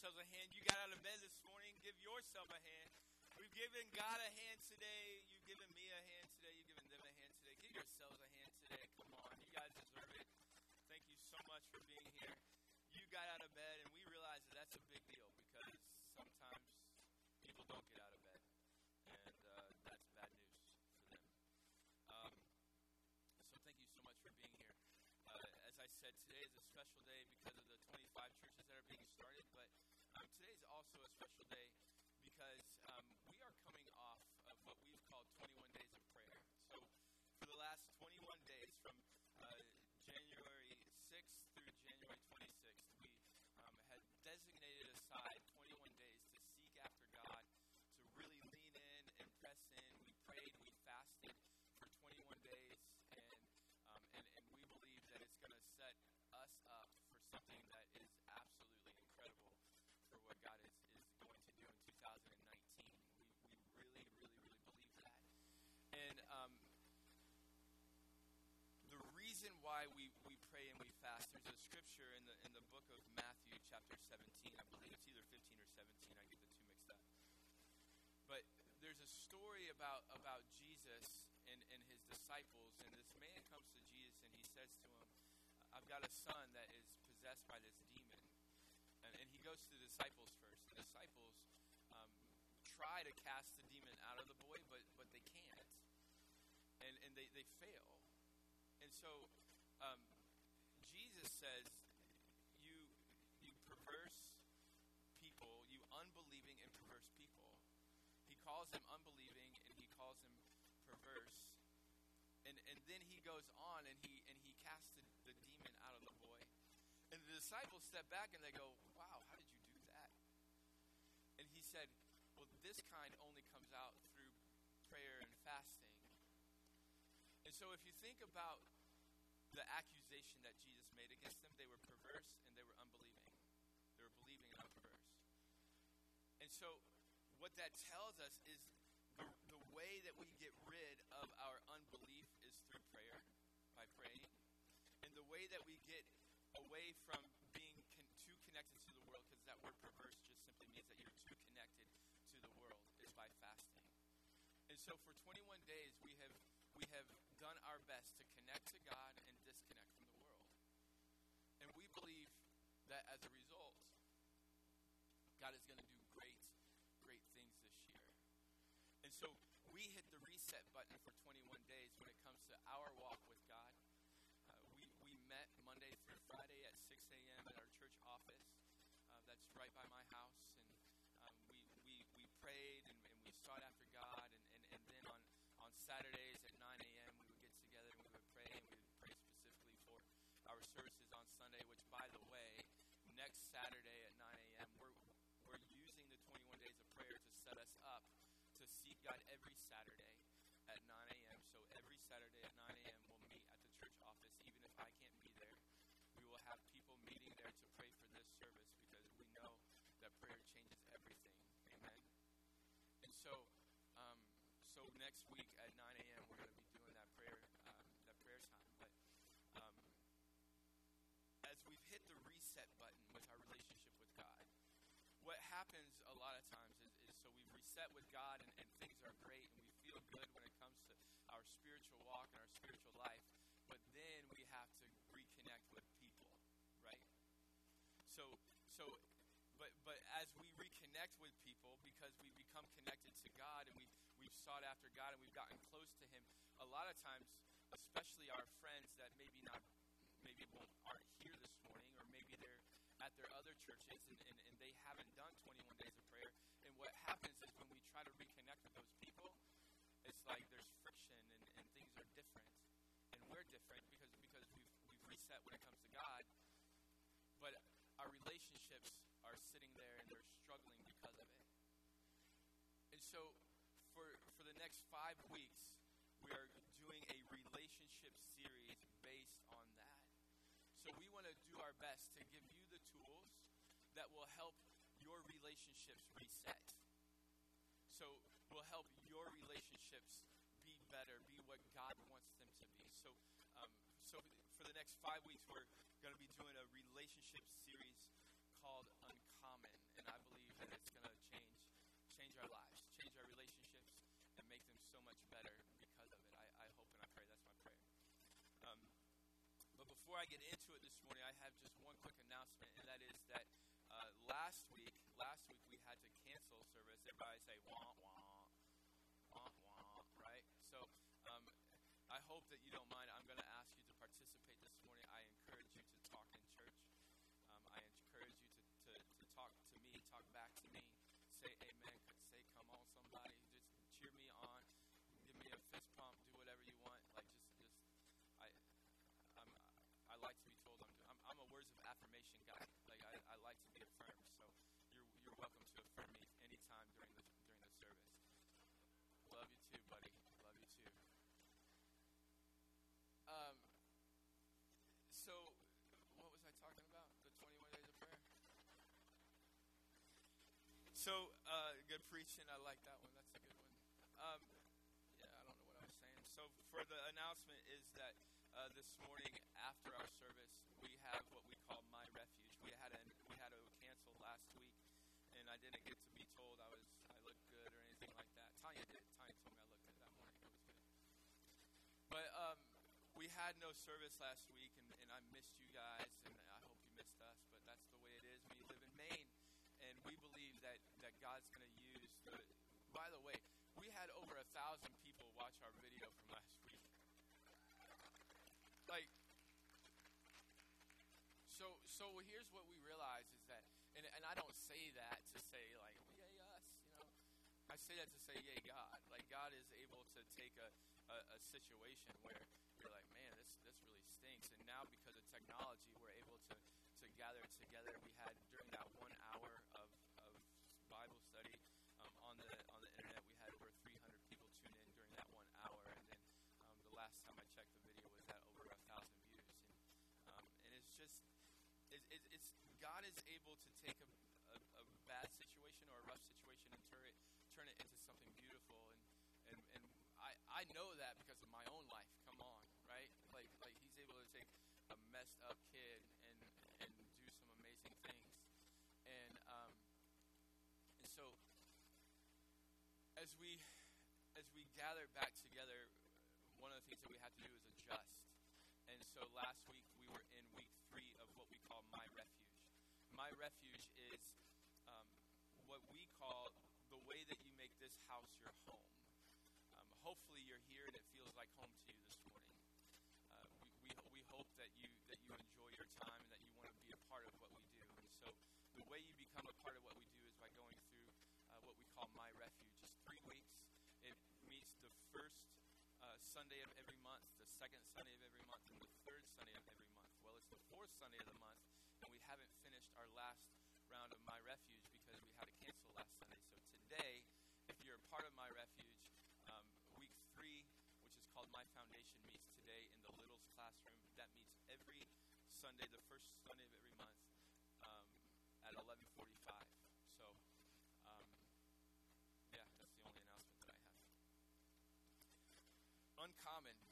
yourselves a hand. You got out of bed this morning. Give yourself a hand. We've given God a hand today. You've given me a hand today. You've given them a hand today. Give yourselves a hand today. Come on. You guys deserve it. Thank you so much for being here. You got out of bed, and we realize that that's a big deal because sometimes people don't get out of bed, and uh, that's bad news for them. Um, so thank you so much for being here. Uh, as I said, today is a special day because of the 25 churches that are being started, but um, today is also a special day because um, we are coming off of what we've called 21 days of prayer. So for the last 21 days, from uh, January 6th through January 26th, we um, had designated aside 21 days to seek after God, to really lean in and press in. We prayed, we fasted for 21 days, and um, and, and we believe that it's going to set us up for something that is absolutely incredible for what God is, is going to do in 2019. We, we really, really, really believe that. And um, the reason why we, we pray and we fast, there's a scripture in the in the book of Matthew, chapter 17. I believe it's either 15 or 17. I get the two mixed up. But there's a story about about Jesus and, and his disciples, and this man comes to Jesus and he says to him, "I've got a son that is possessed by this demon." And, and he goes to the disciples first. The disciples um, try to cast the demon out of the boy, but but they can't, and and they they fail. And so um, Jesus says, "You you perverse people, you unbelieving and perverse people." He calls them unbelieving and he calls them perverse. And and then he goes on and he and he casts the, the demon out of the boy. And the disciples step back and they go, Wow, how did you do that? And he said, Well, this kind only comes out through prayer and fasting. And so if you think about the accusation that Jesus made against them, they were perverse and they were unbelieving. They were believing and unperverse. And so what that tells us is the, the way that we get rid of our unbelief is through prayer, by praying. And the way that we get away from being con- too connected to the world, because that word perverse just simply means that you're too connected to the world, is by fasting. And so for 21 days, we have we have done our best to connect to God and disconnect from the world. And we believe that as a result, God is going to do great, great things this year. And so we hit the reset button for 21 days when it comes to our walk with God. Uh, we, we met Monday through Friday at 6 a.m. at our church office. Uh, that's right by my house. And um, we, we, we prayed and, and we sought after seek God every Saturday at 9 a.m. So every Saturday at 9 a.m. we'll meet at the church office. Even if I can't be there, we will have people meeting there to pray for this service because we know that prayer changes everything. Amen. And so, um, so next week at 9 a.m. we're going to be doing that prayer, um, that prayer time. But um, as we've hit the reset button with our relationship with God, what happens a lot of times we've reset with God and, and things are great and we feel good when it comes to our spiritual walk and our spiritual life, but then we have to reconnect with people, right? So so but but as we reconnect with people because we become connected to God and we've we've sought after God and we've gotten close to him, a lot of times, especially our friends that maybe not maybe won't aren't here this morning or maybe they're at their other churches and, and, and they haven't done 21 days of prayer. What happens is when we try to reconnect with those people, it's like there's friction and, and things are different. And we're different because because we've we've reset when it comes to God. But our relationships are sitting there and they're struggling because of it. And so for for the next five weeks, we are doing a relationship series based on that. So we want to do our best to give you the tools that will help your relationships reset so will help your relationships be better, be what God wants them to be. So, um, so for the next five weeks, we're going to be doing a relationship series called Uncommon, and I believe that it's going to change change our lives, change our relationships, and make them so much better because of it. I, I hope and I pray that's my prayer. Um, but before I get into it this morning, I have just one quick announcement, and that is that uh, last week, last week we Everybody say wah wah wah wah, right? So um, I hope that you don't mind. I'm going to ask you to participate this morning. I encourage you to talk in church. Um, I encourage you to, to, to talk to me, talk back to me, say amen, say come on, somebody, just cheer me on, give me a fist pump, do whatever you want. Like just, just I, I'm, I like to be told I'm, I'm, I'm a words of affirmation guy. Like I, I like to be affirmed. So you're, you're welcome to affirm me anytime during the during the service. Love you too, buddy. Love you too. Um. So, what was I talking about? The 21 days of prayer. So, uh, good preaching. I like that one. That's a good one. Um, yeah, I don't know what I was saying. So, for the announcement is that uh, this morning after our service, we have what we call My Refuge. We had a we had to cancel last week, and I didn't get to be told I was I looked good or anything like that. Tanya did. Tanya told me I looked good that morning. It was good. But um, we had no service last week, and, and I missed you guys, so here's what we realize is that, and and I don't say that to say like yay us, you know. I say that to say yay God. Like God is able to take a, a, a situation where you're like, man, this this really stinks, and now because of technology, we're able to to gather together. We had during that one hour of, of Bible study um, on the on the internet, we had over 300 people tune in during that one hour, and then um, the last time I checked, the video was at over a thousand views, and um, and it's just it, it, it's God is able to take a, a, a bad situation or a rough situation and turn it turn it into something beautiful, and and and I I know that because of my own life. Come on, right? Like like He's able to take a messed up kid and and do some amazing things, and um and so as we as we gather back together, one of the things that we have to do is adjust. And so last week we were in week three of what we call My Refuge. My Refuge is um, what we call the way that you make this house your home. Um, hopefully you're here and it feels like home to you this morning. Uh, we, we, we hope that you that you enjoy your time and that you want to be a part of what we do. And so the way you become a part of what we do is by going through uh, what we call My Refuge. It's three weeks. It meets the first uh, Sunday of every month, the second Sunday of every month, and the third Sunday of every month. Well, it's the fourth Sunday of the month, and we haven't finished our last round of My Refuge because we had to cancel last Sunday. So today, if you're a part of My Refuge, um, week three, which is called My Foundation, meets today in the Littles classroom. That meets every Sunday, the first Sunday of every month, um, at 11:45. So, um, yeah, that's the only announcement that I have. Uncommon.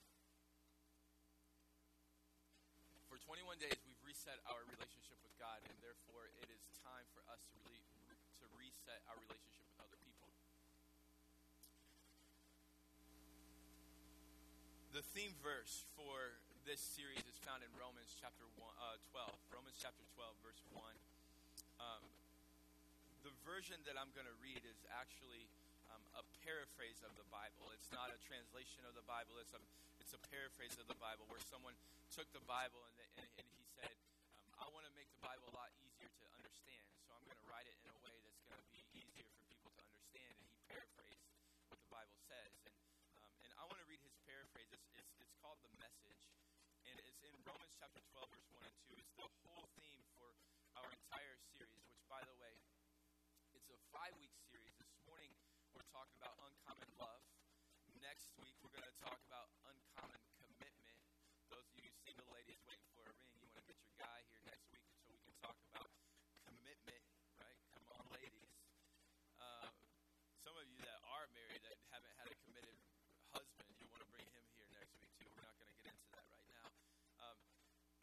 For 21 days, we've reset our relationship with God, and therefore, it is time for us to really to reset our relationship with other people. The theme verse for this series is found in Romans chapter one, uh, 12. Romans chapter 12, verse 1. Um, the version that I'm going to read is actually um, a paraphrase of the Bible. It's not a translation of the Bible. It's a it's a paraphrase of the Bible where someone took the Bible and, they, and, and he said, um, "I want to make the Bible a lot easier to understand, so I'm going to write it in a way that's going to be easier for people to understand." And he paraphrased what the Bible says, and um, and I want to read his paraphrase. It's, it's it's called the Message, and it's in Romans chapter 12, verse 1 and 2. It's the whole theme for our entire series, which, by the way, it's a five week series. This morning, we're talking about uncommon love. Next week, we're going to talk about uncommon commitment. Those of you single ladies waiting for a ring, you want to get your guy here next week so we can talk about commitment, right? Come on, ladies. Um, some of you that are married that haven't had a committed husband, you want to bring him here next week too. We're not going to get into that right now. Um,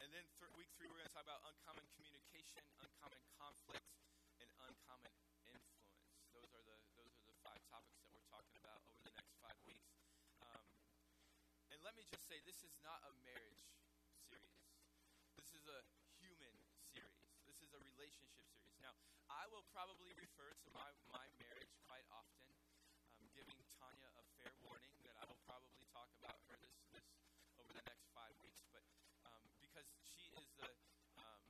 and then th- week three, we're going to talk about uncommon communication, uncommon conflict, and uncommon influence. Those are the those are the five topics that we're talking about over the next five weeks. Let me just say this is not a marriage series. This is a human series. This is a relationship series. Now, I will probably refer to my, my marriage quite often, um, giving Tanya a fair warning that I will probably talk about her this, this over the next five weeks. But um, because she is the um,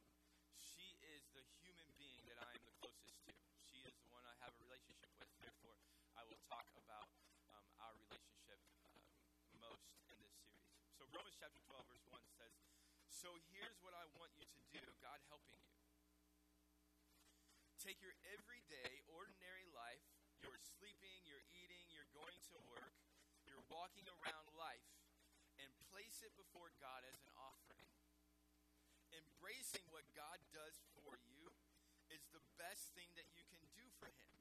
she is the human being that I am the closest to. She is the one I have a relationship with. Therefore, I will talk about um, our relationship um, most in this series. So Romans chapter 12, verse 1 says, So here's what I want you to do, God helping you. Take your everyday, ordinary life, you're sleeping, you're eating, you're going to work, you're walking around life, and place it before God as an offering. Embracing what God does for you is the best thing that you can do for Him.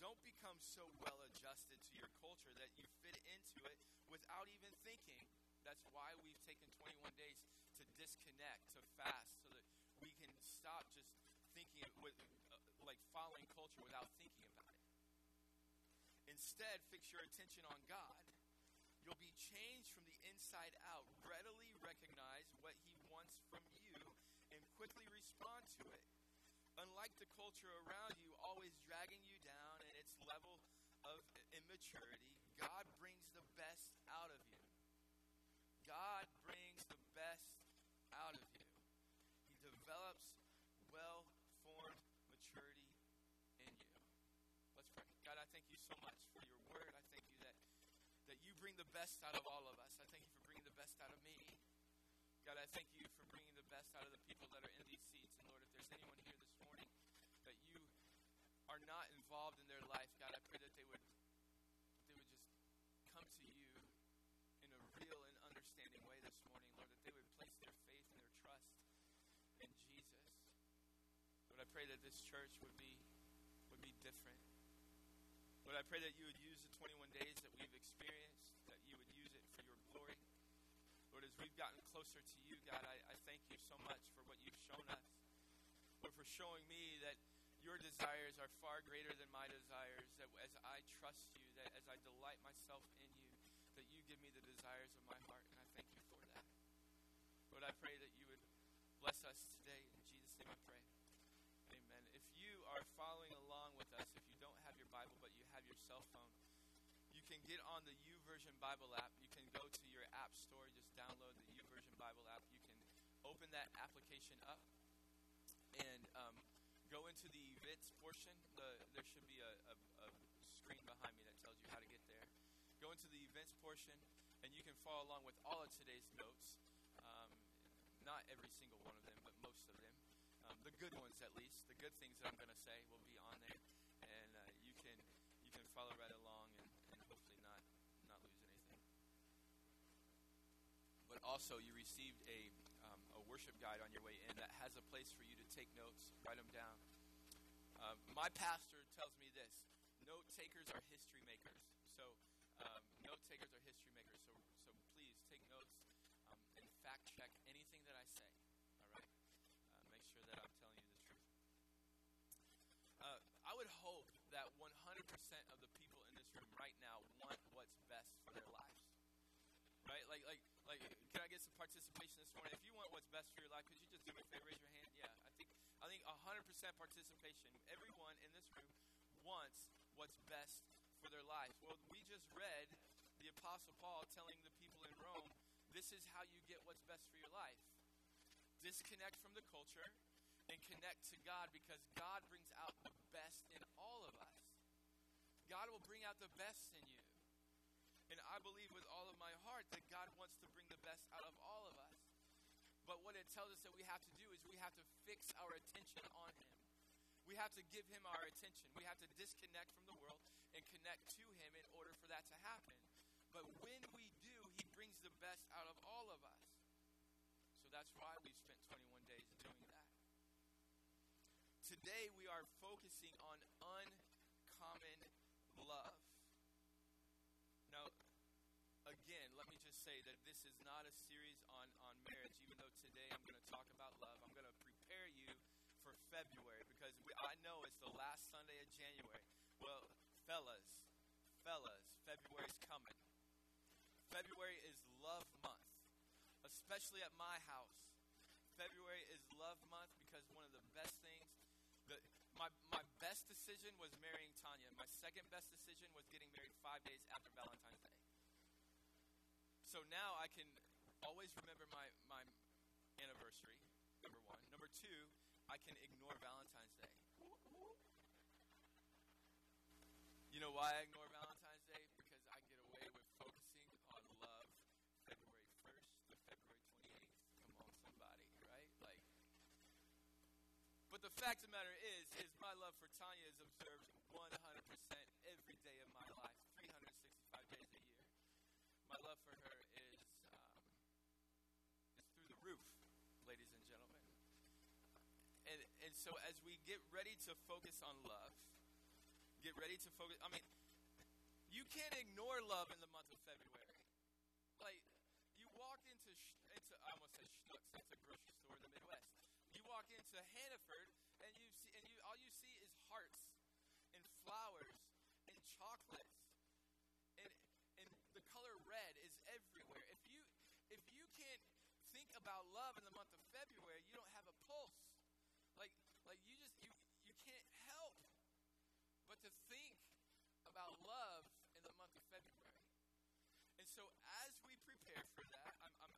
Don't become so well adjusted to your culture that you fit into it without even thinking. That's why we've taken 21 days to disconnect, to fast, so that we can stop just thinking with, uh, like following culture without thinking about it. Instead, fix your attention on God. You'll be changed from the inside out. Readily recognize what He wants from you and quickly respond to it. Unlike the culture around you, always dragging you down in its level of immaturity, God brings the best out of you. God brings the best out of you. He develops well formed maturity in you. Let's pray. God, I thank you so much for your word. I thank you that, that you bring the best out of all of us. I thank you for bringing the best out of me. God, I thank you for bringing the best out of the people that are in these seats. And Lord, if there's anyone here this morning that you are not involved in their life, God, I pray that they would they would just come to you in a real and understanding way this morning, Lord, that they would place their faith and their trust in Jesus. Lord, I pray that this church would be would be different. Lord, I pray that you would use the 21 days that we've experienced, that you would use it for your glory. Lord, as we've gotten closer to you, God, I, I thank you so much for what you've shown us. Lord, for showing me that your desires are far greater than my desires, that as I trust you, that as I delight myself in you, that you give me the desires of my heart, and I thank you for that. Lord, I pray that you would bless us today. In Jesus' name I pray. Amen. If you are following along with us, if you don't have your Bible but you have your cell phone, can get on the YouVersion Bible app. You can go to your app store, just download the YouVersion Bible app. You can open that application up and um, go into the events portion. The, there should be a, a, a screen behind me that tells you how to get there. Go into the events portion, and you can follow along with all of today's notes. Um, not every single one of them, but most of them. Um, the good ones, at least. The good things that I'm going to say will be on there, and uh, you can you can follow right along and, and hopefully not not lose anything. But also, you received a um, a worship guide on your way in that has a place for you to take notes, write them down. Um, my pastor tells me this: note takers are history makers. So, um, note takers are history makers. So, so please take notes um, and fact check anything that I say. All right, uh, make sure that I'm telling you the truth. Uh, I would hope that 100% of the people in this room right now want what's best for their lives. Right? Like, like, like. Get some participation this morning? If you want what's best for your life, could you just do me a favor? Raise your hand. Yeah, I think I think 100% participation. Everyone in this room wants what's best for their life. Well, we just read the Apostle Paul telling the people in Rome, "This is how you get what's best for your life." Disconnect from the culture and connect to God because God brings out the best in all of us. God will bring out the best in you. And I believe with all of my heart that God wants to bring the best out of all of us. But what it tells us that we have to do is we have to fix our attention on Him. We have to give Him our attention. We have to disconnect from the world and connect to Him in order for that to happen. But when we do, He brings the best out of all of us. So that's why we spent 21 days doing that. Today we are focusing on uncommon love. Now, again, let me just say that this is not a series on, on marriage, even though today I'm going to talk about love. I'm going to prepare you for February because we, I know it's the last Sunday of January. Well, fellas, fellas, February's coming. February is love month, especially at my house. February is love month because one of the best things, that my, my best decision was marrying Tanya. My second best decision was getting married five days after Valentine's Day. So now I can always remember my, my anniversary, number one. Number two, I can ignore Valentine's Day. You know why I ignore Valentine's Day? Because I get away with focusing on love February 1st to February 28th. Come on, somebody, right? Like, but the fact of the matter is, is my love for Tanya is observed 100% every day of my life, 365 days a year. My love for her is um, is through the roof, ladies and gentlemen. And and so as we get ready to focus on love, get ready to focus. I mean, you can't ignore love in the month of February. Like you walk into into I almost said Schnucks. That's a grocery store in the Midwest. You walk into Hannaford and you see and you all you see is hearts and flowers and chocolates and and the color red is everywhere. If you if you can't think about love in the month of February, you don't have a pulse. Like like you just you you can't help but to think about love in the month of February. And so as we prepare for that, I'm, I'm,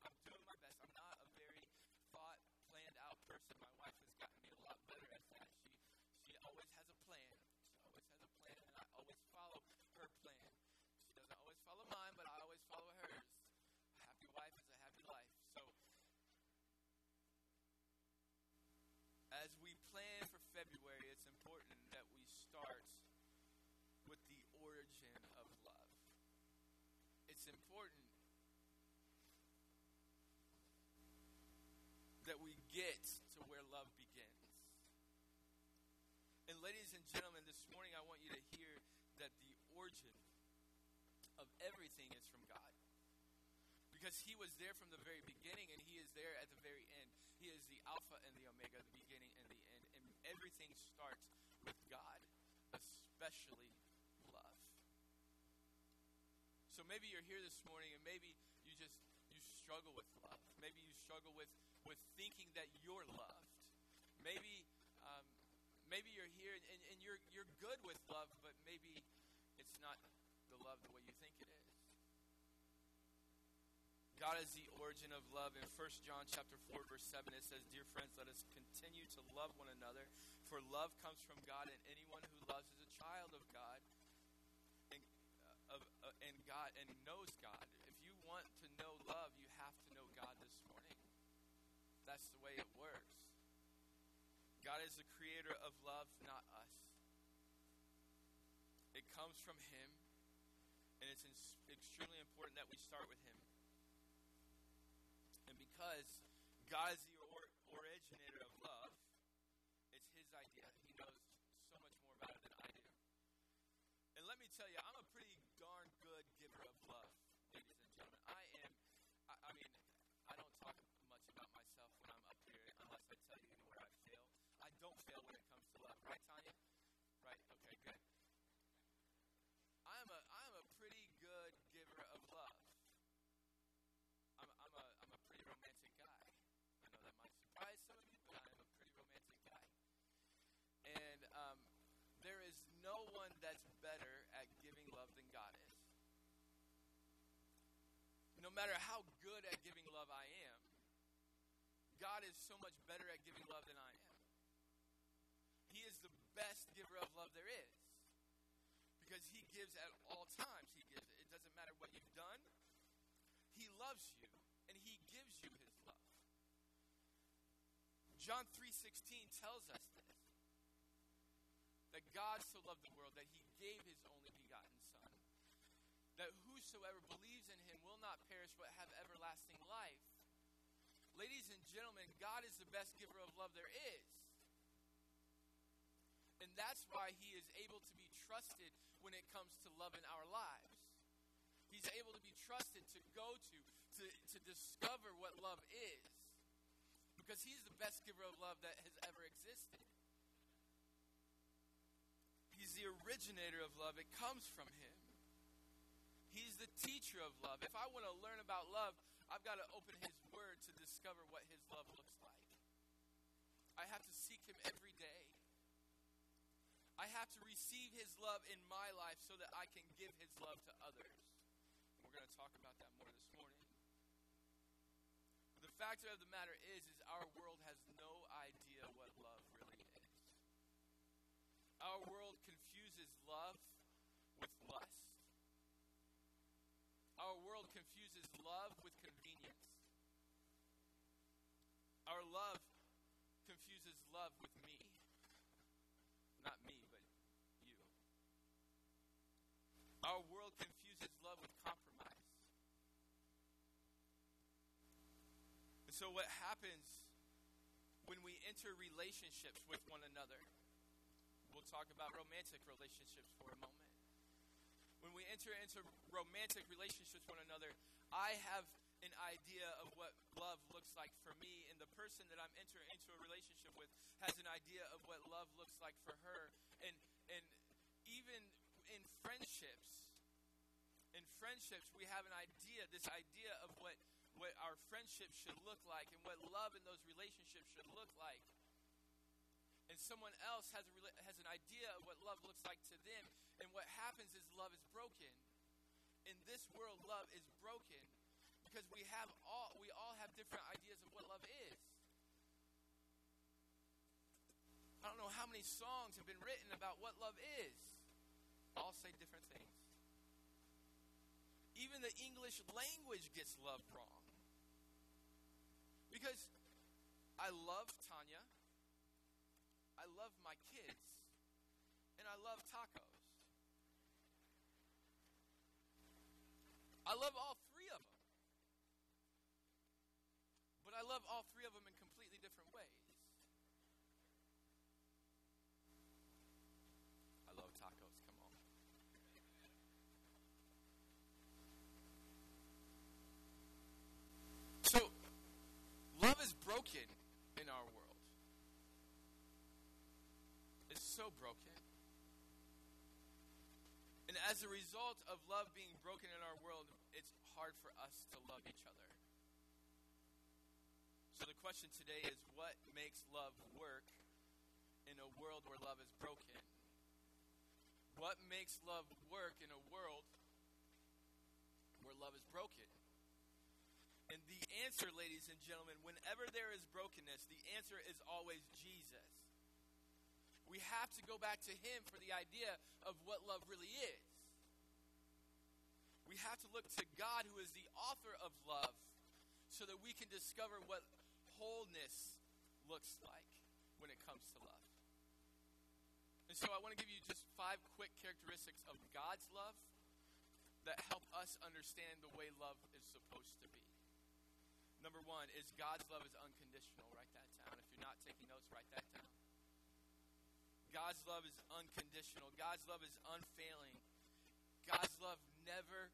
It's important that we get to where love begins. And, ladies and gentlemen, this morning I want you to hear that the origin of everything is from God. Because He was there from the very beginning and He is there at the very end. He is the Alpha and the Omega, the beginning and the end. And everything starts with God, especially. So maybe you're here this morning and maybe you just you struggle with love. Maybe you struggle with with thinking that you're loved. Maybe um, maybe you're here and, and you're you're good with love, but maybe it's not the love the way you think it is. God is the origin of love. In 1 John chapter 4, verse 7, it says, Dear friends, let us continue to love one another, for love comes from God, and anyone who loves is a child of God and, uh, of, uh, and God and knows God. If you want to know love, you have to know God this morning. That's the way it works. God is the creator of love, not us. It comes from Him, and it's ins- extremely important that we start with Him. And because God is the or- originator of love, it's His idea. He knows so much more about it than I do. And let me tell you, I'm a pretty darn good giver of love, ladies and gentlemen. I am, I, I mean, I don't talk much about myself when I'm up here unless I tell you where I fail. I don't fail when it comes to love, right, Tanya? Right, okay, good. I'm a, I'm a pretty good giver of love. I'm, I'm, a, I'm a pretty romantic guy. I know that might surprise some of you, but I am a pretty romantic guy. And um, there is no one that's better at giving love than God is. No matter how good at giving love I am, God is so much better at giving love than I am. Best giver of love there is. Because he gives at all times. He gives it. It doesn't matter what you've done. He loves you and he gives you his love. John 3:16 tells us this. That God so loved the world that he gave his only begotten son. That whosoever believes in him will not perish but have everlasting life. Ladies and gentlemen, God is the best giver of love there is. And that's why he is able to be trusted when it comes to love in our lives. He's able to be trusted to go to, to, to discover what love is. Because he's the best giver of love that has ever existed. He's the originator of love. It comes from him. He's the teacher of love. If I want to learn about love, I've got to open His Word to discover what His love looks like. I have to seek Him every day. I have to receive His love in my life so that I can give His love to others. And we're going to talk about that more this morning. The fact of the matter is, is our world has no idea what love really is. Our world confuses love with lust. Our world confuses love with convenience. Our love confuses love with me. Not me, but you. Our world confuses love with compromise. And so, what happens when we enter relationships with one another? We'll talk about romantic relationships for a moment when we enter into romantic relationships with one another, I have an idea of what love looks like for me, and the person that I'm entering into a relationship with has an idea of what love looks like for her. And and even in friendships, in friendships, we have an idea, this idea of what what our friendship should look like and what love in those relationships should look like and someone else has, a, has an idea of what love looks like to them. And what happens is love is broken. In this world, love is broken because we have all we all have different ideas of what love is. I don't know how many songs have been written about what love is. All say different things. Even the English language gets love wrong. Because I love Tanya. I love my kids, and I love tacos. I love all three of them. But I love all three of them in completely different ways. I love tacos, come on. So, love is broken in our world so broken. And as a result of love being broken in our world, it's hard for us to love each other. So the question today is what makes love work in a world where love is broken? What makes love work in a world where love is broken? And the answer, ladies and gentlemen, whenever there is brokenness, the answer is always Jesus. We have to go back to Him for the idea of what love really is. We have to look to God, who is the author of love, so that we can discover what wholeness looks like when it comes to love. And so I want to give you just five quick characteristics of God's love that help us understand the way love is supposed to be. Number one is God's love is unconditional. Write that down. If you're not taking notes, write that down. God's love is unconditional. God's love is unfailing. God's love never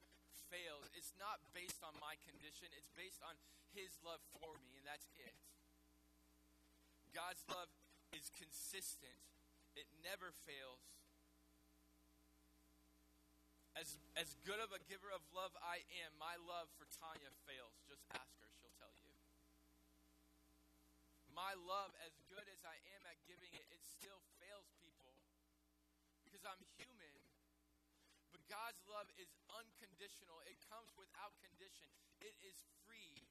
fails. It's not based on my condition, it's based on His love for me, and that's it. God's love is consistent, it never fails. As, as good of a giver of love I am, my love for Tanya fails. Just ask her, she'll tell you. My love, as good as I am at giving it, it still because I'm human. But God's love is unconditional, it comes without condition, it is free.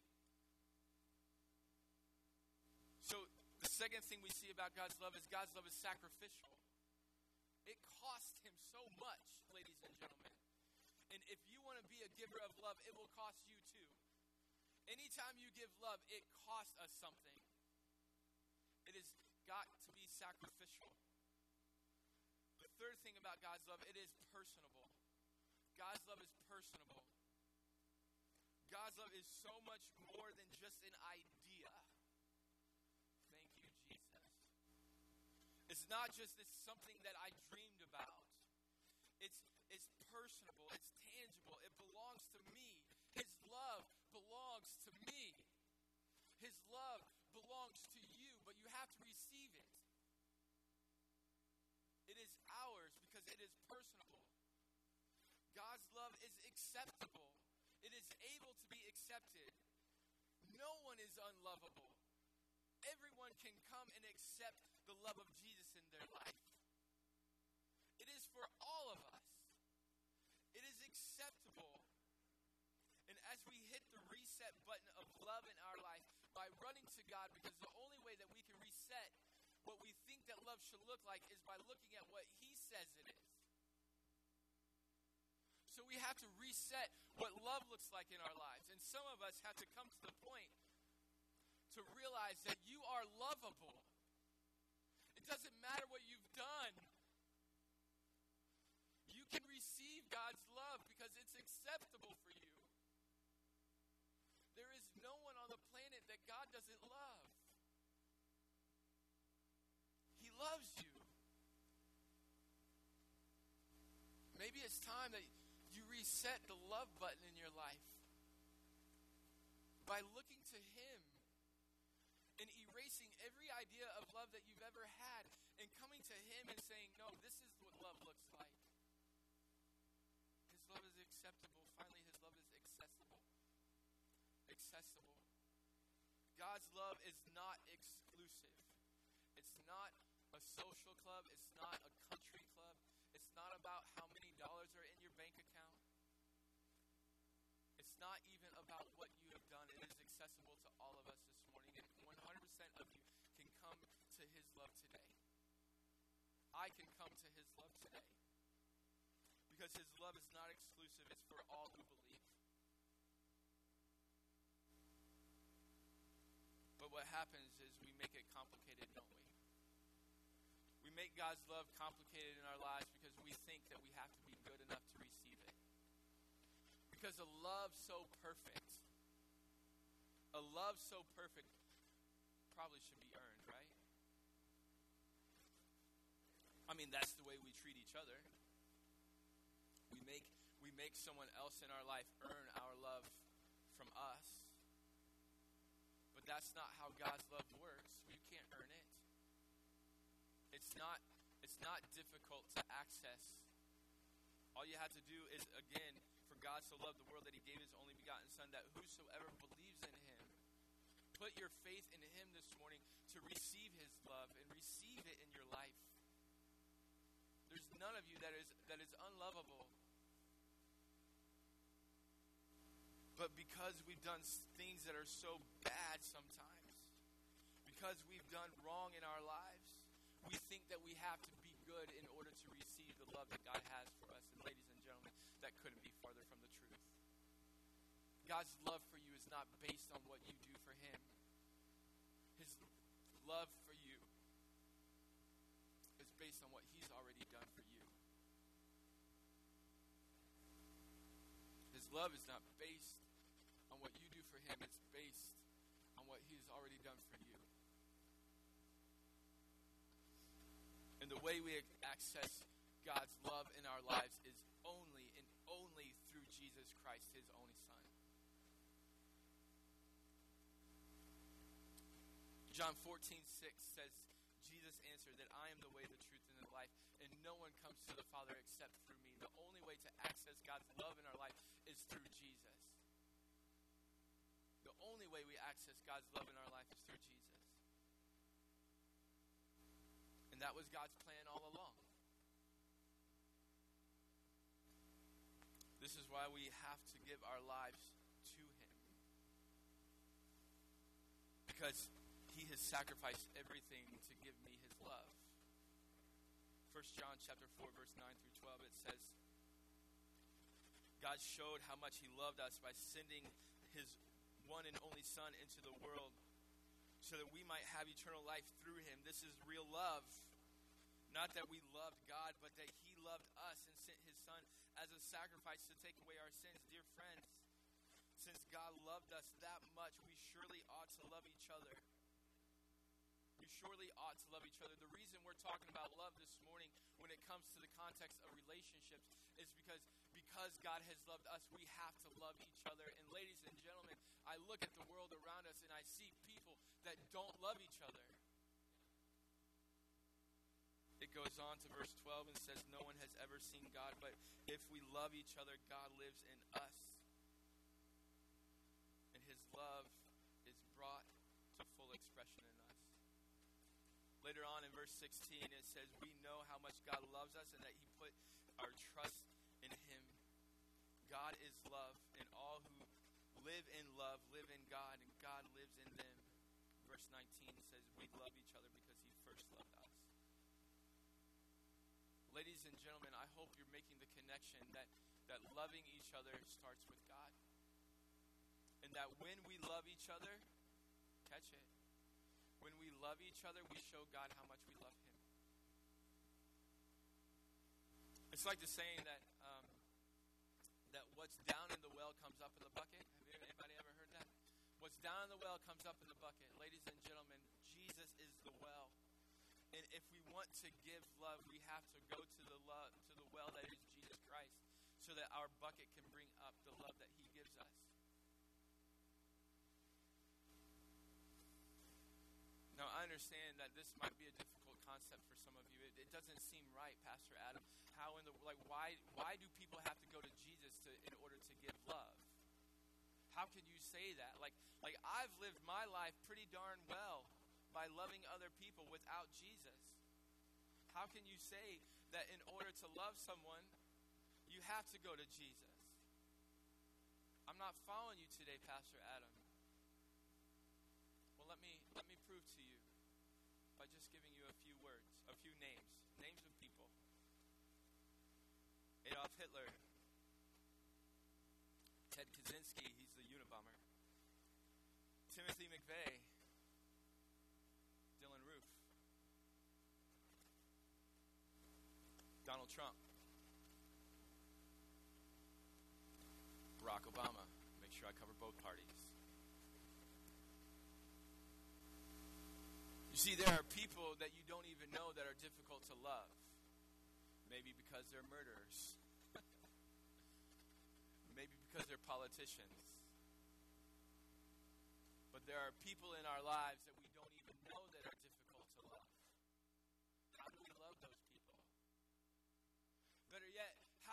So, the second thing we see about God's love is God's love is sacrificial. It cost him so much, ladies and gentlemen. And if you want to be a giver of love, it will cost you too. Anytime you give love, it costs us something. It has got to be sacrificial third thing about God's love, it is personable. God's love is personable. God's love is so much more than just an idea. Thank you, Jesus. It's not just it's something that I dreamed about. It's it's personable, it's tangible, it belongs to me. His love belongs to me. His love belongs to you, but you have to receive it. It is personable. God's love is acceptable, it is able to be accepted. No one is unlovable. Everyone can come and accept the love of Jesus in their life. It is for all of us. It is acceptable. And as we hit the reset button of love in our life by running to God, because the only way that we can reset what we that love should look like is by looking at what He says it is. So we have to reset what love looks like in our lives. And some of us have to come to the point to realize that you are lovable. It doesn't matter what you've done. You can receive God's love because it's acceptable for you. There is no one on the planet that God doesn't love. He loves you. Maybe it's time that you reset the love button in your life by looking to Him and erasing every idea of love that you've ever had and coming to Him and saying, No, this is what love looks like. His love is acceptable. Finally, His love is accessible. Accessible. God's love is not exclusive. It's not a social club. It's not a country club. It's not about how many dollars are in your bank account. Not even about what you have done. It is accessible to all of us this morning, and 100% of you can come to His love today. I can come to His love today. Because His love is not exclusive, it's for all who believe. But what happens is we make it complicated, don't we? We make God's love complicated in our lives because we think that we have to be good enough. Because a love so perfect, a love so perfect, probably should be earned, right? I mean, that's the way we treat each other. We make we make someone else in our life earn our love from us. But that's not how God's love works. You can't earn it. It's not it's not difficult to access. All you have to do is again, for God so loved the world that he gave his only begotten son that whosoever believes in him put your faith in him this morning to receive his love and receive it in your life. There's none of you that is that is unlovable. But because we've done things that are so bad sometimes, because we've done wrong in our lives, we think that we have to be good in order to receive the love that God has for us. And ladies that couldn't be farther from the truth. God's love for you is not based on what you do for Him. His love for you is based on what He's already done for you. His love is not based on what you do for Him, it's based on what He's already done for you. And the way we access God's love in our lives is Christ, His only Son. John 14, 6 says, Jesus answered that I am the way, the truth, and the life, and no one comes to the Father except through me. The only way to access God's love in our life is through Jesus. The only way we access God's love in our life is through Jesus. And that was God's plan all along. This is why we have to give our lives to Him. Because He has sacrificed everything to give me His love. 1 John chapter 4, verse 9 through 12, it says, God showed how much He loved us by sending His one and only Son into the world so that we might have eternal life through Him. This is real love. Not that we loved God, but that He loved us and sent His Son as a sacrifice to take away our sins. Dear friends, since God loved us that much, we surely ought to love each other. We surely ought to love each other. The reason we're talking about love this morning when it comes to the context of relationships is because because God has loved us, we have to love each other. And ladies and gentlemen, I look at the world around us and I see people that don't love each other. It goes on to verse 12 and says, No one has ever seen God, but if we love each other, God lives in us. And his love is brought to full expression in us. Later on in verse 16, it says, We know how much God loves us and that he put our trust in him. God is love, and all who live in love live in God, and God lives in them. Verse 19 says, We love each other because he first loved us. Ladies and gentlemen, I hope you're making the connection that, that loving each other starts with God. And that when we love each other, catch it, when we love each other, we show God how much we love him. It's like the saying that um, that what's down in the well comes up in the bucket. Have you, anybody ever heard that? What's down in the well comes up in the bucket. Ladies and gentlemen, Jesus is the well. And if we want to give love, we have to go to the love to the well that is Jesus Christ so that our bucket can bring up the love that he gives us. Now, I understand that this might be a difficult concept for some of you. It, it doesn't seem right, Pastor Adam. How in the like why why do people have to go to Jesus to in order to give love? How can you say that? Like like I've lived my life pretty darn well by loving other people without Jesus. How can you say that in order to love someone, you have to go to Jesus? I'm not following you today, Pastor Adam. Well, let me let me prove to you by just giving you a few words, a few names, names of people. Adolf Hitler, Ted Kaczynski, he's the Unabomber. Timothy McVeigh, Donald Trump, Barack Obama. Make sure I cover both parties. You see, there are people that you don't even know that are difficult to love. Maybe because they're murderers. Maybe because they're politicians. But there are people in our lives that we don't even know that are difficult to love. How do we love those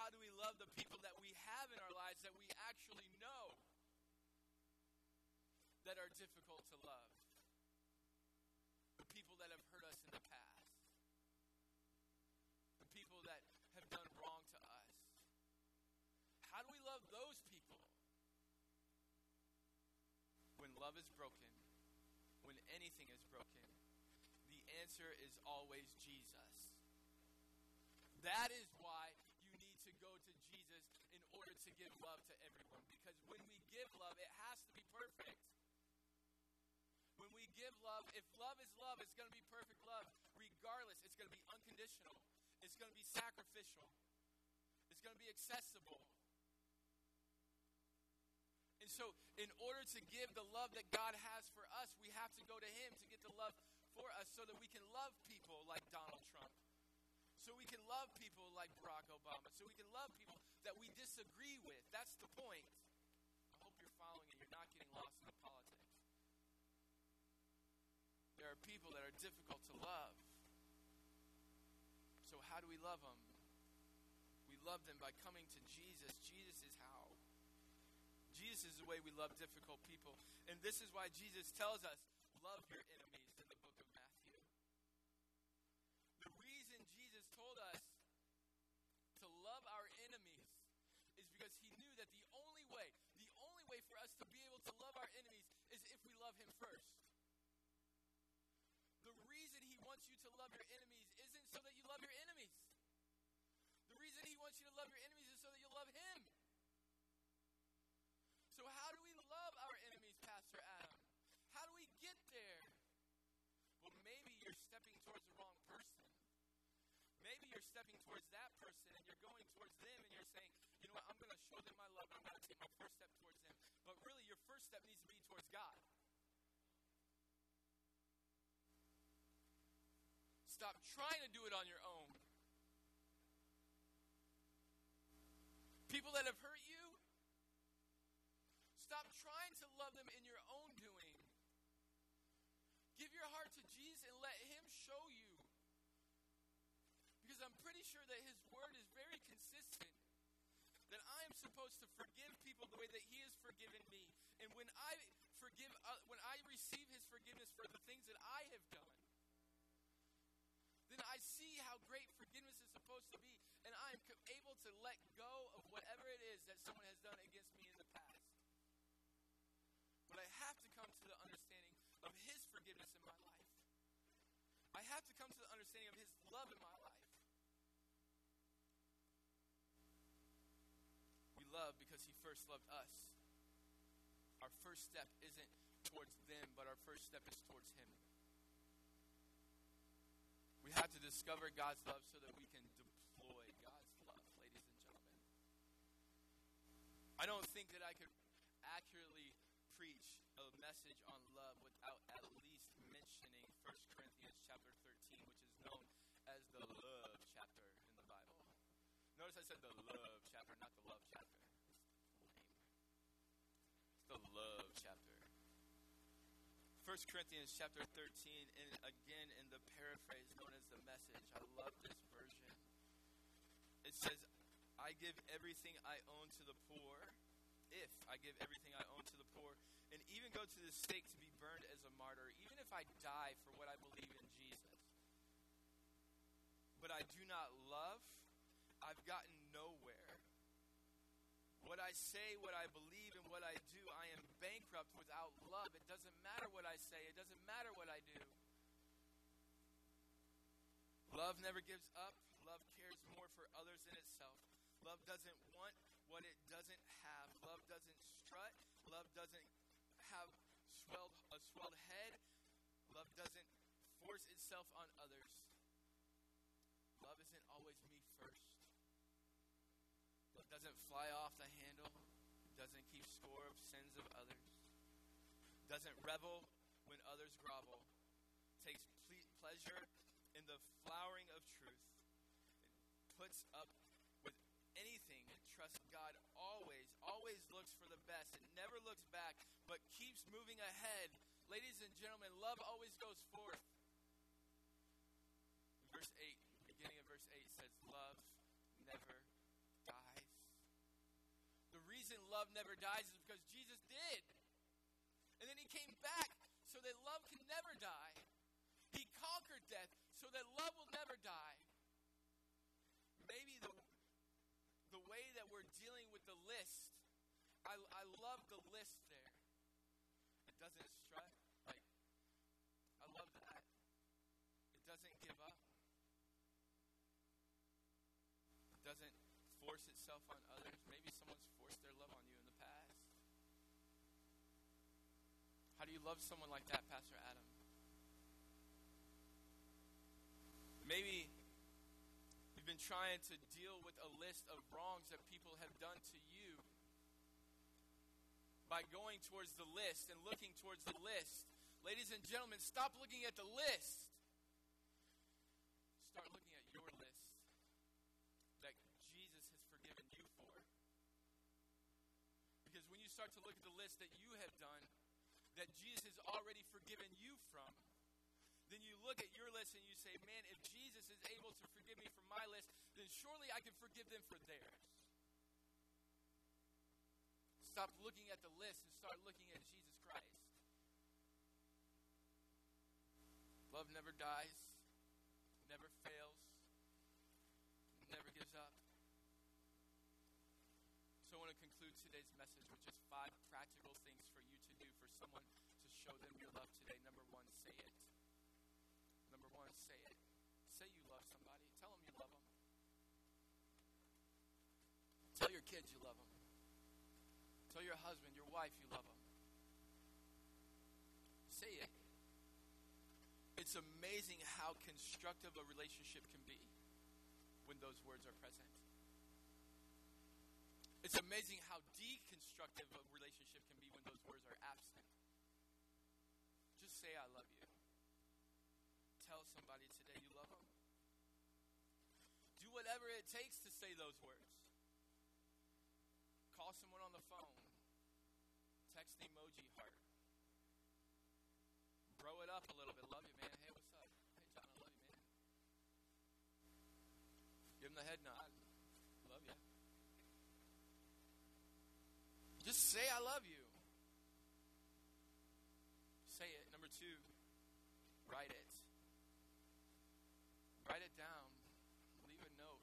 how do we love the people that we have in our lives that we actually know that are difficult to love? The people that have hurt us in the past the people that have done wrong to us. How do we love those people? When love is broken, when anything is broken, the answer is always Jesus. That is why to give love to everyone. Because when we give love, it has to be perfect. When we give love, if love is love, it's going to be perfect love. Regardless, it's going to be unconditional. It's going to be sacrificial. It's going to be accessible. And so, in order to give the love that God has for us, we have to go to Him to get the love for us so that we can love people like Donald Trump. So we can love people like Barack Obama. So we can love people that we disagree with. That's the point. I hope you're following and you're not getting lost in the politics. There are people that are difficult to love. So, how do we love them? We love them by coming to Jesus. Jesus is how. Jesus is the way we love difficult people. And this is why Jesus tells us love your enemies in the book of Matthew. The reason Jesus told us to love our enemies is because he knew that the only way, the only way for us to be able to love our enemies is if we love him first. The reason he wants you to love your enemies isn't so that you love your enemies. The reason he wants you to love your enemies is so that you love him. So, how do we love our enemies, Pastor Adam? How do we get there? Well, maybe you're stepping towards the wrong person. Maybe you're stepping towards that person and you're going towards them and you're saying, know what, I'm going to show them my love. I'm going to take my first step towards them. But really, your first step needs to be towards God. Stop trying to do it on your own. People that have hurt you, stop trying to love them in your own doing. Give your heart to Jesus and let Him show you. Because I'm pretty sure that His Word is I am supposed to forgive people the way that He has forgiven me. And when I forgive, uh, when I receive His forgiveness for the things that I have done, then I see how great forgiveness is supposed to be, and I am able to let go of whatever it is that someone has done against me in the past. But I have to come to the understanding of His forgiveness in my life. I have to come to the understanding of His love in my life. We love because He first loved us. Our first step isn't towards them, but our first step is towards Him. We have to discover God's love so that we can deploy God's love, ladies and gentlemen. I don't think that I could accurately preach a message on love without at least mentioning 1 Corinthians chapter 13, which is known as the love chapter in the Bible. Notice I said the love chapter, not the love chapter. It's the love chapter. 1 Corinthians chapter 13, and again in the paraphrase known as the message. I love this version. It says, I give everything I own to the poor, if I give everything I own to the poor, and even go to the stake to be burned as a martyr, even if I die for what I believe in Jesus. But I do not love, I've gotten nowhere. What I say, what I believe, and what I do, I am bankrupt without love. It doesn't matter what I say, it doesn't matter what I do. Love never gives up. Love cares more for others than itself. Love doesn't want what it doesn't have. Love doesn't strut. Love doesn't have swelled, a swelled head. Love doesn't force itself on others. Love isn't always me first. Doesn't fly off the handle. Doesn't keep score of sins of others. Doesn't revel when others grovel. Takes ple- pleasure in the flowering of truth. Puts up with anything and trusts God always, always looks for the best. It never looks back, but keeps moving ahead. Ladies and gentlemen, love always goes forth. Verse 8, reason love never dies is because Jesus did. And then he came back so that love can never die. He conquered death so that love will never die. Maybe the, the way that we're dealing with the list, I, I love the list there. It doesn't strut. Like, I love that. It doesn't give up. It doesn't itself on others. Maybe someone's forced their love on you in the past. How do you love someone like that, Pastor Adam? Maybe you've been trying to deal with a list of wrongs that people have done to you by going towards the list and looking towards the list. Ladies and gentlemen, stop looking at the list. Start looking at your list that Jesus has forgiven you for. Because when you start to look at the list that you have done, that Jesus has already forgiven you from, then you look at your list and you say, man, if Jesus is able to forgive me from my list, then surely I can forgive them for theirs. Stop looking at the list and start looking at Jesus Christ. Love never dies, never fails, never gives up. So I want to conclude today's message with just five practical things for you to do for someone to show them your love today. Number one, say it. Number one, say it. Say you love somebody. Tell them you love them. Tell your kids you love them. Tell your husband, your wife, you love them. Say it. It's amazing how constructive a relationship can be when those words are present. It's amazing how deconstructive a relationship can be when those words are absent. Just say, I love you. Tell somebody today you love them. Do whatever it takes to say those words. Call someone on the phone. Text emoji heart. Bro it up a little bit. Love you, man. Hey, what's up? Hey, John, I love you, man. Give him the head nod. Love you. Just say, I love you. Say it. Number two, write it. Write it down. Leave a note.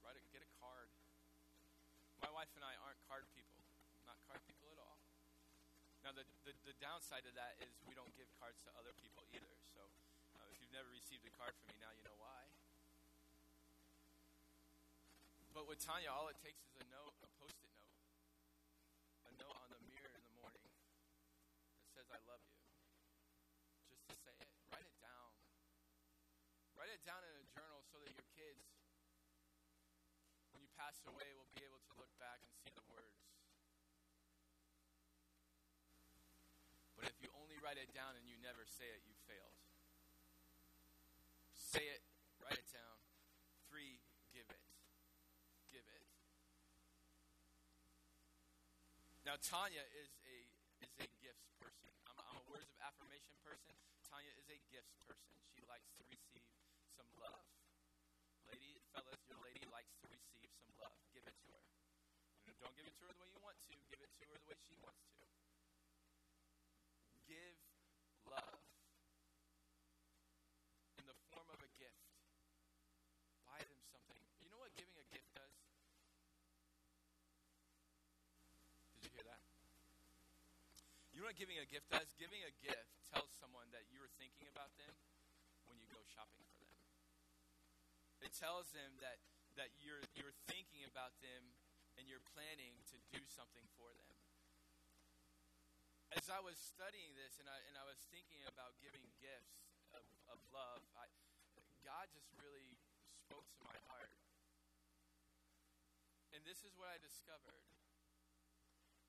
Write it. Get a card. My wife and I aren't card people. Not card people at all. Now, the, the, the downside of that is we don't give cards to other people either. So, uh, if you've never received a card from me, now you know why. But with Tanya, all it takes is a note, a post-it note, a note on the mirror in the morning that says "I love you." Just to say it, write it down. Write it down in a journal so that your kids, when you pass away, will be able to look back and see the words. But if you only write it down and you never say it, you failed. Say it, it down. Three, give it. Give it. Now Tanya is a is a gifts person. I'm, I'm a words of affirmation person. Tanya is a gifts person. She likes to receive some love. Lady, fellas, your lady likes to receive some love. Give it to her. Don't give it to her the way you want to. Give it to her the way she wants to. Give love in the form of a gift. Buy them something. You know what giving a gift does? Did you hear that? You know what giving a gift does? Giving a gift tells someone that you're thinking about them when you go shopping for them. It tells them that, that you're, you're thinking about them and you're planning to do something for them. As I was studying this and I, and I was thinking about giving gifts of, of love, I, God just really spoke to my heart. And this is what I discovered.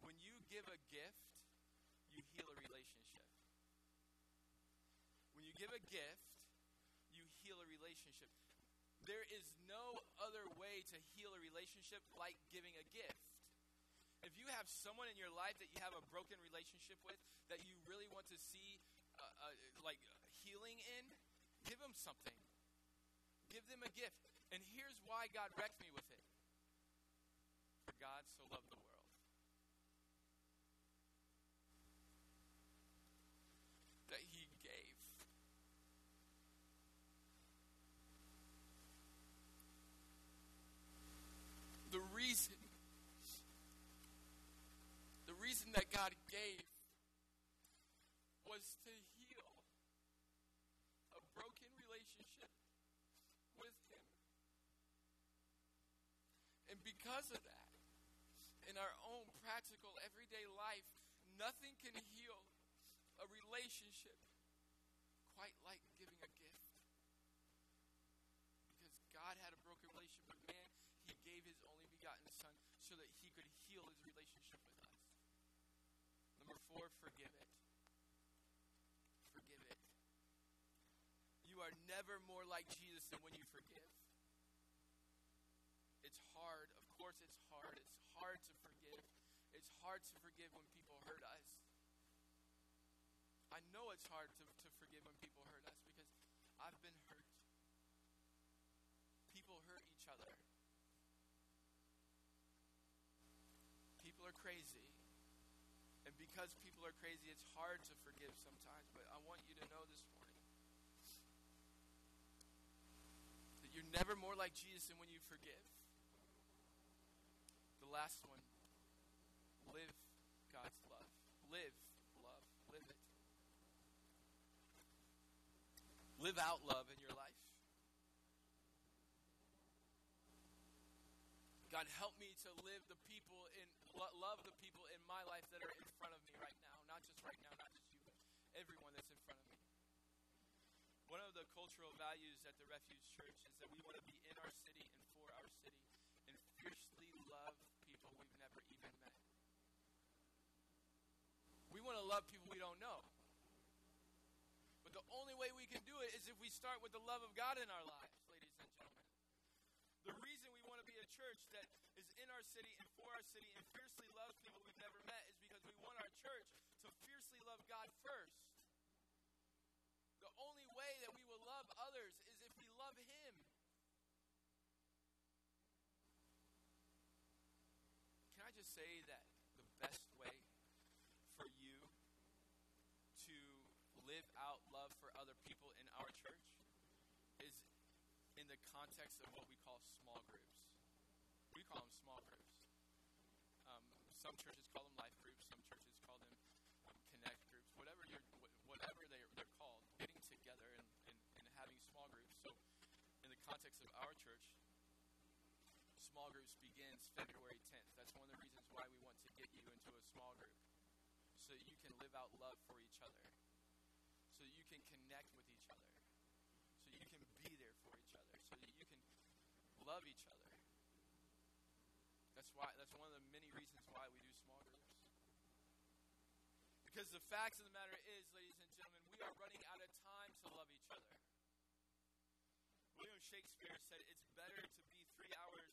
When you give a gift, you heal a relationship. When you give a gift, you heal a relationship. There is no other way to heal a relationship like giving a gift. If you have someone in your life that you have a broken relationship with that you really want to see uh, uh, like healing in, give them something. Give them a gift. And here's why God wrecked me with it. For God so loved the world. That he gave. The reason that God gave was to heal a broken relationship with Him. And because of that, in our own practical everyday life, nothing can heal a relationship quite like giving a gift. Because God had a broken relationship with man, He gave His only begotten Son so that He could heal His relationship with us. Four, forgive it. Forgive it. You are never more like Jesus than when you forgive. It's hard. Of course, it's hard. It's hard to forgive. It's hard to forgive when people hurt us. I know it's hard to, to forgive when people hurt us because I've been hurt. People hurt each other. People are crazy. And because people are crazy, it's hard to forgive sometimes. But I want you to know this morning that you're never more like Jesus than when you forgive. The last one live God's love. Live love. Live it. Live out love in your life. God, help me to live the people in love the people in my life that are in front of me right now. Not just right now, not just you, but everyone that's in front of me. One of the cultural values at the Refuge Church is that we want to be in our city and for our city and fiercely love people we've never even met. We want to love people we don't know. But the only way we can do it is if we start with the love of God in our lives, ladies and gentlemen. The reason we a church that is in our city and for our city and fiercely loves people we've never met is because we want our church to fiercely love God first. The only way that we will love others is if we love Him. Can I just say that the best way for you to live out love for other people in our church is in the context of what we call small groups. Call them small groups. Um, some churches call them life groups. Some churches call them um, connect groups. Whatever you're, whatever they're, they're called, getting together and, and, and having small groups. So, in the context of our church, small groups begins February 10th. That's one of the reasons why we want to get you into a small group, so that you can live out love for each other, so that you can connect with each other, so you can be there for each other, so that you can love each other. That's why. That's one of the many reasons why we do small groups. Because the fact of the matter is, ladies and gentlemen, we are running out of time to love each other. William Shakespeare said it's better to be three hours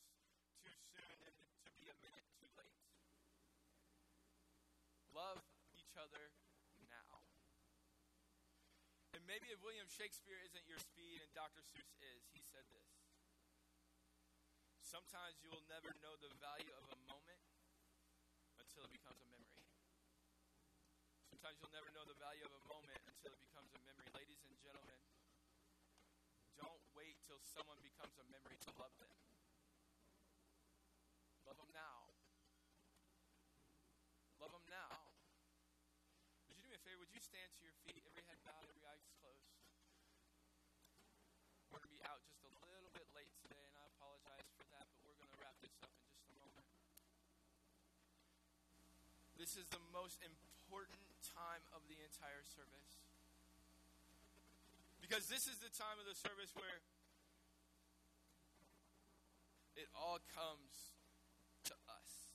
too soon than to be a minute too late. Love each other now. And maybe if William Shakespeare isn't your speed and Dr. Seuss is, he said this. Sometimes you will never know the value of a moment until it becomes a memory. Sometimes you'll never know the value of a moment until it becomes a memory. Ladies and gentlemen, don't wait till someone becomes a memory to love them. Love them now. Love them now. Would you do me a favor? Would you stand to your feet, every head bowed, every eye closed? We're going to be out just a little bit late today, and I apologize for that, but we're going to wrap this up in just a moment. This is the most important time of the entire service. Because this is the time of the service where it all comes to us.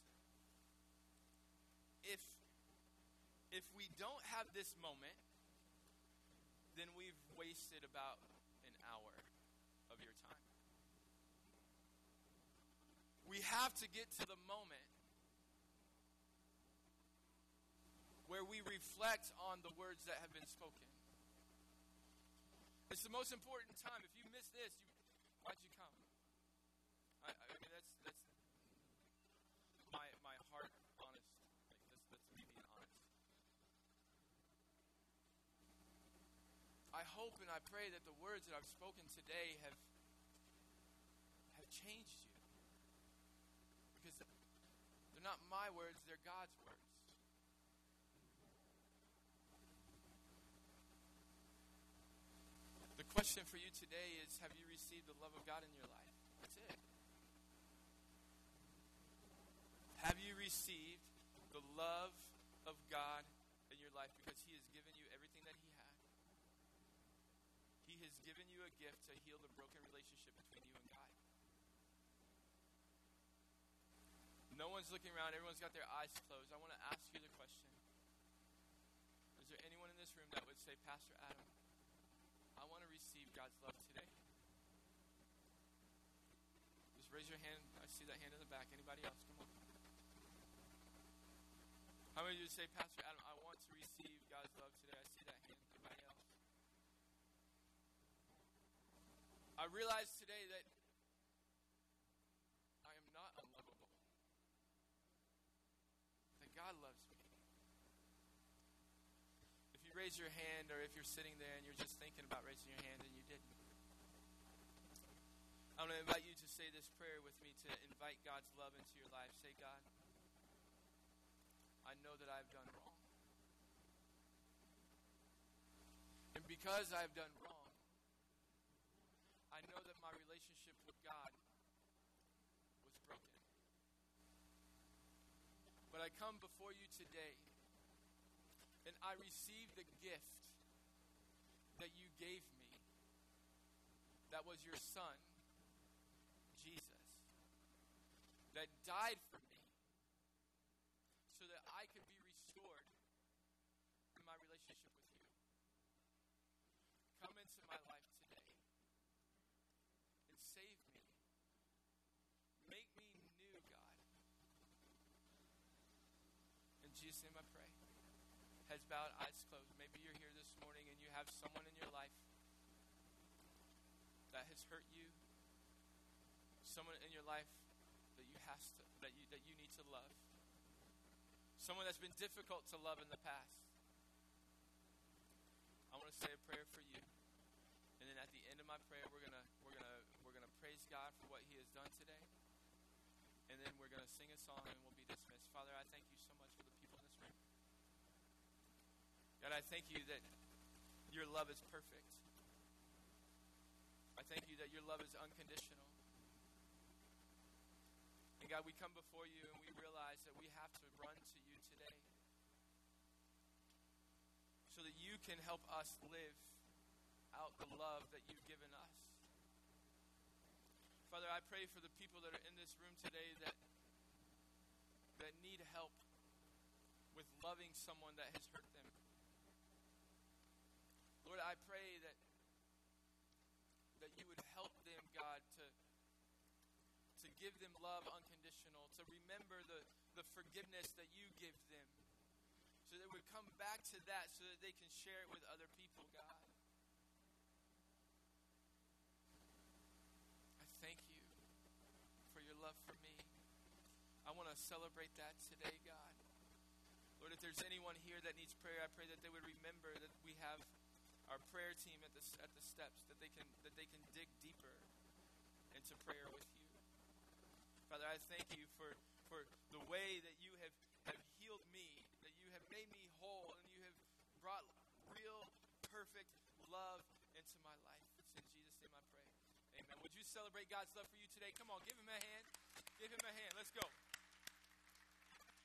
If if we don't have this moment, then we've wasted about an hour of your time. We have to get to the moment where we reflect on the words that have been spoken. It's the most important time. If you miss this, you, why'd you come? I, I mean, that's that's my my heart, honest. Like that's that's me being honest. I hope and I pray that the words that I've spoken today have have changed you. Because they're not my words, they're God's words. The question for you today is Have you received the love of God in your life? That's it. Have you received the love of God in your life because He has given you everything that He had? He has given you a gift to heal the broken relationship between you and God. No one's looking around, everyone's got their eyes closed. I want to ask you the question Is there anyone in this room that would say, Pastor Adam, I want to receive God's love today? Just raise your hand. I see that hand in the back. Anybody else? Come on. How many of you say, Pastor Adam, I want to receive God's love today? I see that hand. Anybody else? I realize today that I am not unlovable. That God loves me. If you raise your hand, or if you're sitting there and you're just thinking about raising your hand and you didn't, I'm going to invite you to say this prayer with me to invite God's love into your life. Say, God, I know that I've done wrong. And because I've done wrong, I know that my relationship with God was broken. But I come before you today and I receive the gift that you gave me that was your son, Jesus, that died for me so that I could be restored in my relationship with you. Come into my life today and save me. Make me new, God. In Jesus' name I pray. Heads bowed, eyes closed. Maybe you're here this morning and you have someone in your life that has hurt you. Someone in your life that you has to that you that you need to love. someone that's been difficult to love in the past. I want to say a prayer for you. And then at the end of my prayer, we're to we're to we're to praise God for what he has done today. And then we're to sing a song and we'll be dismissed. Father, I thank you so much for the people in this room. God, I thank you that your love is perfect. I thank you that your love is unconditional. And God, we come before you and we realize that we have to run to you today so that you can help us live out the love that you've given us. Father, I pray for the people that are in this room today that that need help with loving someone that has hurt them. Lord, I pray that that you would help them, God, to to give them love unconditional, to remember the, the forgiveness that you give them. So they would come back to that so that they can share it with other people, God. I thank you for your love for me. I want to celebrate that today, God. Lord, if there's anyone here that needs prayer, I pray that they would remember that we have our prayer team at the, at the steps, that they, can, that they can dig deeper into prayer with you. Father, I thank you for, for the way that you have, have healed me, that you have made me whole, and you have brought real, perfect love into my life. It's in Jesus' name I pray. Amen. Would you celebrate God's love for you today? Come on, give him a hand. Give him a hand. Let's go.